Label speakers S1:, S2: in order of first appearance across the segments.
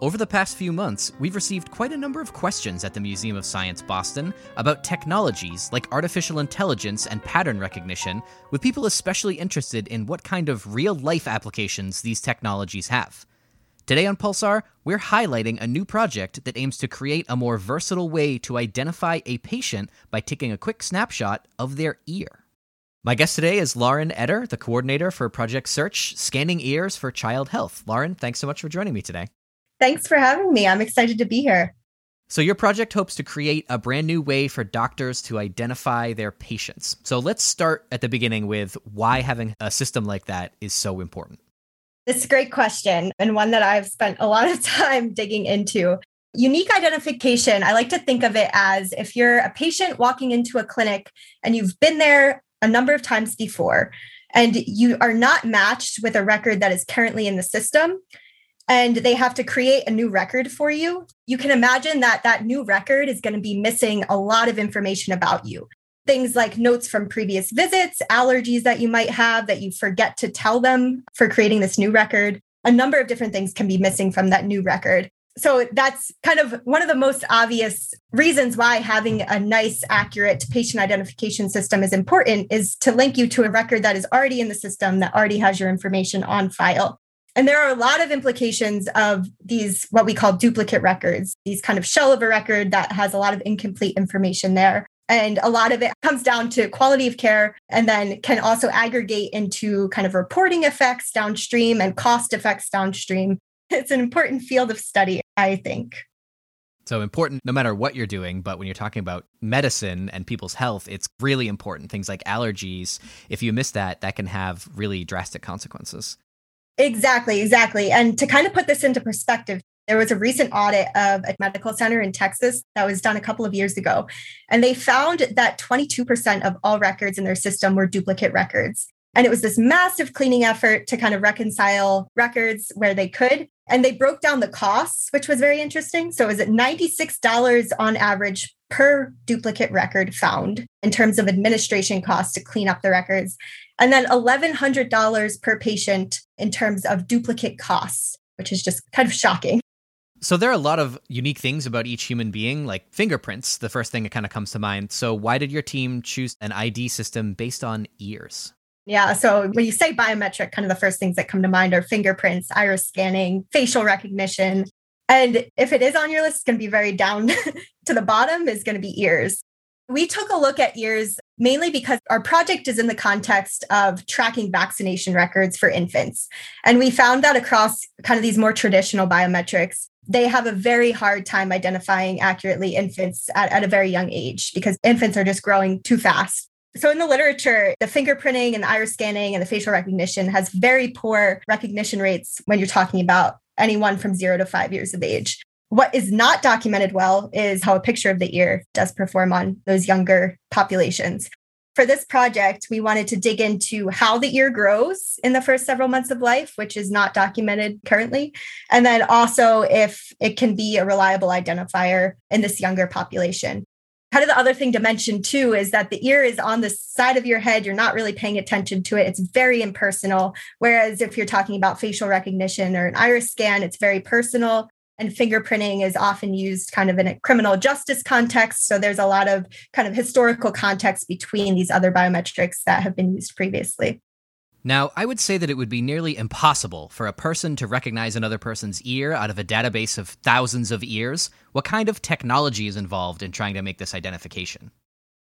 S1: Over the past few months, we've received quite a number of questions at the Museum of Science Boston about technologies like artificial intelligence and pattern recognition, with people especially interested in what kind of real life applications these technologies have. Today on Pulsar, we're highlighting a new project that aims to create a more versatile way to identify a patient by taking a quick snapshot of their ear. My guest today is Lauren Eder, the coordinator for Project Search, Scanning Ears for Child Health. Lauren, thanks so much for joining me today.
S2: Thanks for having me. I'm excited to be here.
S1: So, your project hopes to create a brand new way for doctors to identify their patients. So, let's start at the beginning with why having a system like that is so important.
S2: It's a great question, and one that I've spent a lot of time digging into. Unique identification, I like to think of it as if you're a patient walking into a clinic and you've been there a number of times before, and you are not matched with a record that is currently in the system, and they have to create a new record for you, you can imagine that that new record is going to be missing a lot of information about you. Things like notes from previous visits, allergies that you might have that you forget to tell them for creating this new record. A number of different things can be missing from that new record. So that's kind of one of the most obvious reasons why having a nice, accurate patient identification system is important is to link you to a record that is already in the system that already has your information on file. And there are a lot of implications of these, what we call duplicate records, these kind of shell of a record that has a lot of incomplete information there. And a lot of it comes down to quality of care and then can also aggregate into kind of reporting effects downstream and cost effects downstream. It's an important field of study, I think.
S1: So important no matter what you're doing, but when you're talking about medicine and people's health, it's really important. Things like allergies, if you miss that, that can have really drastic consequences.
S2: Exactly, exactly. And to kind of put this into perspective, there was a recent audit of a medical center in Texas that was done a couple of years ago. And they found that 22% of all records in their system were duplicate records. And it was this massive cleaning effort to kind of reconcile records where they could. And they broke down the costs, which was very interesting. So it was at $96 on average per duplicate record found in terms of administration costs to clean up the records. And then $1,100 per patient in terms of duplicate costs, which is just kind of shocking.
S1: So there are a lot of unique things about each human being, like fingerprints, the first thing that kind of comes to mind. So why did your team choose an ID system based on ears?
S2: Yeah. So when you say biometric, kind of the first things that come to mind are fingerprints, iris scanning, facial recognition. And if it is on your list, it's going to be very down to the bottom, is going to be ears. We took a look at ears mainly because our project is in the context of tracking vaccination records for infants. And we found that across kind of these more traditional biometrics, they have a very hard time identifying accurately infants at, at a very young age because infants are just growing too fast. So, in the literature, the fingerprinting and the iris scanning and the facial recognition has very poor recognition rates when you're talking about anyone from zero to five years of age. What is not documented well is how a picture of the ear does perform on those younger populations. For this project, we wanted to dig into how the ear grows in the first several months of life, which is not documented currently. And then also if it can be a reliable identifier in this younger population. Kind of the other thing to mention too is that the ear is on the side of your head. You're not really paying attention to it. It's very impersonal. Whereas if you're talking about facial recognition or an iris scan, it's very personal and fingerprinting is often used kind of in a criminal justice context. So there's a lot of kind of historical context between these other biometrics that have been used previously.
S1: Now, I would say that it would be nearly impossible for a person to recognize another person's ear out of a database of thousands of ears. What kind of technology is involved in trying to make this identification?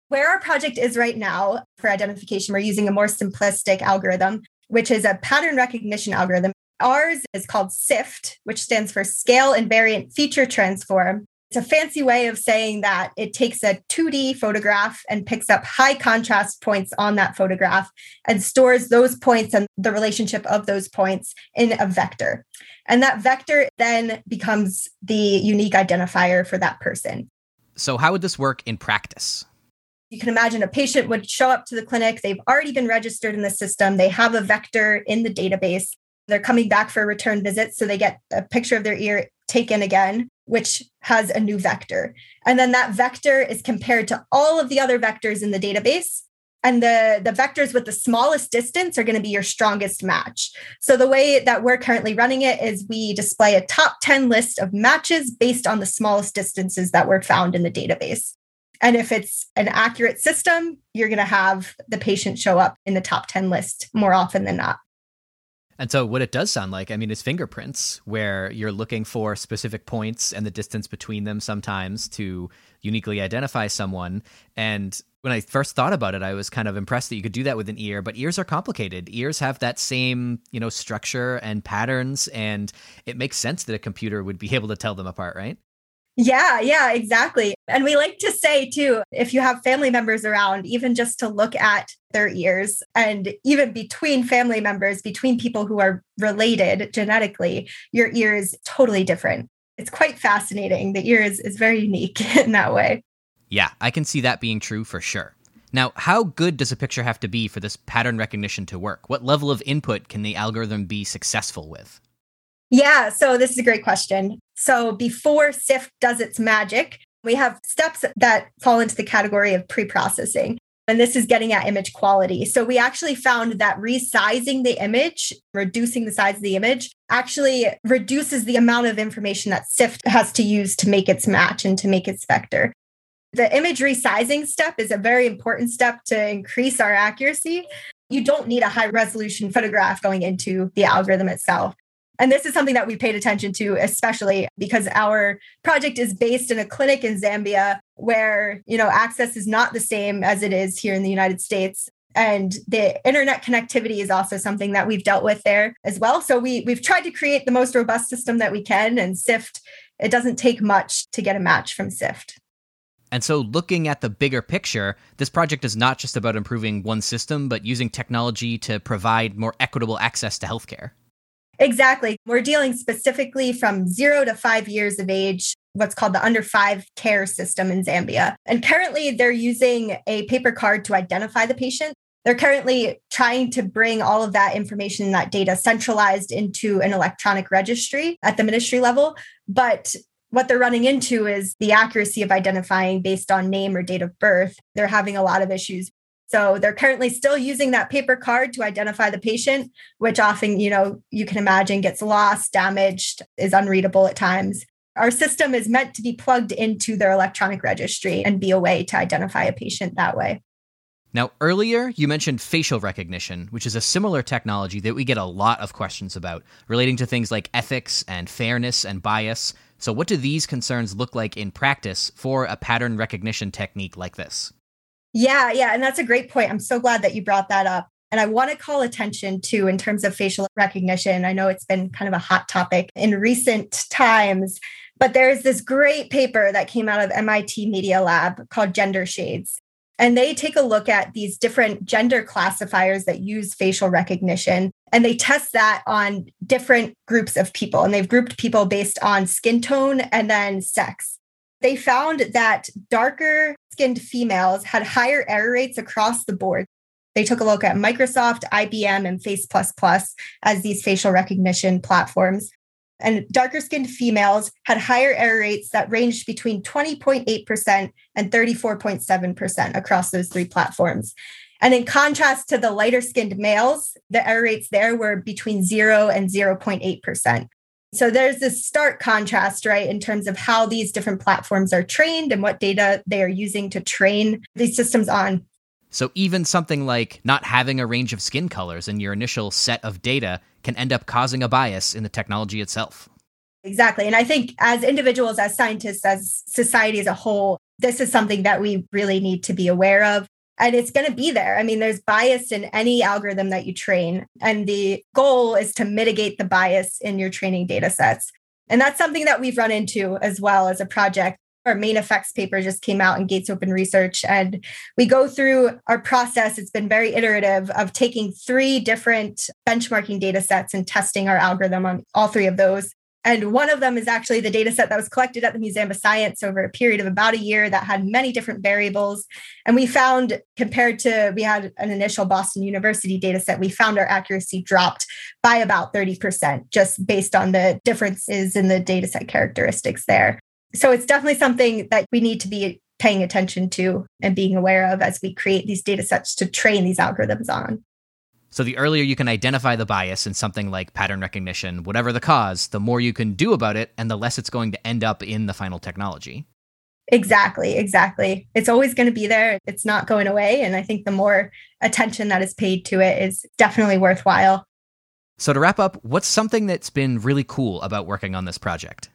S2: Where our project is right now for identification, we're using a more simplistic algorithm, which is a pattern recognition algorithm Ours is called SIFT, which stands for Scale Invariant Feature Transform. It's a fancy way of saying that it takes a 2D photograph and picks up high contrast points on that photograph and stores those points and the relationship of those points in a vector. And that vector then becomes the unique identifier for that person.
S1: So, how would this work in practice?
S2: You can imagine a patient would show up to the clinic. They've already been registered in the system. They have a vector in the database. They're coming back for a return visit. So they get a picture of their ear taken again, which has a new vector. And then that vector is compared to all of the other vectors in the database. and the the vectors with the smallest distance are going to be your strongest match. So the way that we're currently running it is we display a top 10 list of matches based on the smallest distances that were found in the database. And if it's an accurate system, you're going to have the patient show up in the top 10 list more often than not.
S1: And so, what it does sound like, I mean, is fingerprints, where you're looking for specific points and the distance between them sometimes to uniquely identify someone. And when I first thought about it, I was kind of impressed that you could do that with an ear, but ears are complicated. Ears have that same, you know, structure and patterns, and it makes sense that a computer would be able to tell them apart, right?
S2: Yeah, yeah, exactly. And we like to say too, if you have family members around, even just to look at their ears and even between family members, between people who are related genetically, your ear is totally different. It's quite fascinating. The ear is, is very unique in that way.
S1: Yeah, I can see that being true for sure. Now, how good does a picture have to be for this pattern recognition to work? What level of input can the algorithm be successful with?
S2: Yeah, so this is a great question. So before SIFT does its magic, we have steps that fall into the category of pre-processing. And this is getting at image quality. So we actually found that resizing the image, reducing the size of the image, actually reduces the amount of information that SIFT has to use to make its match and to make its vector. The image resizing step is a very important step to increase our accuracy. You don't need a high resolution photograph going into the algorithm itself. And this is something that we paid attention to, especially because our project is based in a clinic in Zambia where, you know, access is not the same as it is here in the United States. And the internet connectivity is also something that we've dealt with there as well. So we we've tried to create the most robust system that we can and SIFT. It doesn't take much to get a match from SIFT.
S1: And so, looking at the bigger picture, this project is not just about improving one system, but using technology to provide more equitable access to healthcare.
S2: Exactly. We're dealing specifically from zero to five years of age, what's called the under five care system in Zambia. And currently, they're using a paper card to identify the patient. They're currently trying to bring all of that information, that data centralized into an electronic registry at the ministry level. But what they're running into is the accuracy of identifying based on name or date of birth. They're having a lot of issues so they're currently still using that paper card to identify the patient, which often, you know, you can imagine gets lost, damaged, is unreadable at times. Our system is meant to be plugged into their electronic registry and be a way to identify a patient that way.
S1: Now, earlier you mentioned facial recognition, which is a similar technology that we get a lot of questions about relating to things like ethics and fairness and bias. So, what do these concerns look like in practice for a pattern recognition technique like this?
S2: Yeah, yeah. And that's a great point. I'm so glad that you brought that up. And I want to call attention to, in terms of facial recognition, I know it's been kind of a hot topic in recent times, but there's this great paper that came out of MIT Media Lab called Gender Shades. And they take a look at these different gender classifiers that use facial recognition and they test that on different groups of people. And they've grouped people based on skin tone and then sex they found that darker skinned females had higher error rates across the board. They took a look at Microsoft, IBM, and Face as these facial recognition platforms. And darker skinned females had higher error rates that ranged between 20.8% and 34.7% across those three platforms. And in contrast to the lighter skinned males, the error rates there were between 0 and 0.8%. So there's this stark contrast, right, in terms of how these different platforms are trained and what data they are using to train these systems on.
S1: So even something like not having a range of skin colors in your initial set of data can end up causing a bias in the technology itself.
S2: Exactly. And I think as individuals, as scientists, as society as a whole, this is something that we really need to be aware of and it's going to be there. I mean, there's bias in any algorithm that you train. And the goal is to mitigate the bias in your training data sets. And that's something that we've run into as well as a project. Our main effects paper just came out in Gates Open Research. And we go through our process. It's been very iterative of taking three different benchmarking data sets and testing our algorithm on all three of those. And one of them is actually the data set that was collected at the Museum of Science over a period of about a year that had many different variables. And we found, compared to, we had an initial Boston University data set, we found our accuracy dropped by about 30%, just based on the differences in the data set characteristics there. So it's definitely something that we need to be paying attention to and being aware of as we create these data sets to train these algorithms on.
S1: So the earlier you can identify the bias in something like pattern recognition, whatever the cause, the more you can do about it and the less it's going to end up in the final technology.
S2: Exactly, exactly. It's always going to be there. It's not going away. And I think the more attention that is paid to it is definitely worthwhile.
S1: So, to wrap up, what's something that's been really cool about working on this project?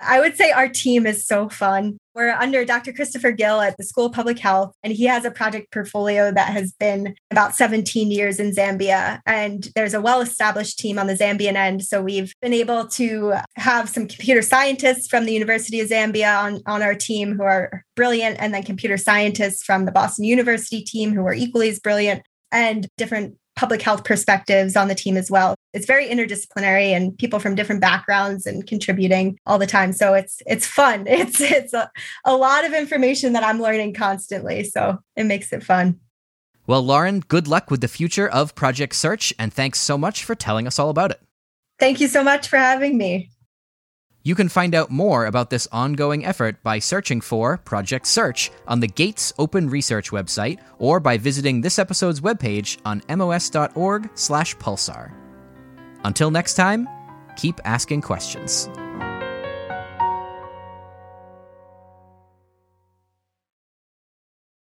S2: I would say our team is so fun. We're under Dr. Christopher Gill at the School of Public Health, and he has a project portfolio that has been about 17 years in Zambia. And there's a well established team on the Zambian end. So we've been able to have some computer scientists from the University of Zambia on, on our team who are brilliant, and then computer scientists from the Boston University team who are equally as brilliant, and different public health perspectives on the team as well. It's very interdisciplinary and people from different backgrounds and contributing all the time. So it's it's fun. It's it's a, a lot of information that I'm learning constantly. So it makes it fun.
S1: Well, Lauren, good luck with the future of Project Search and thanks so much for telling us all about it.
S2: Thank you so much for having me.
S1: You can find out more about this ongoing effort by searching for Project Search on the Gates Open Research website or by visiting this episode's webpage on mos.org/pulsar. Until next time, keep asking questions.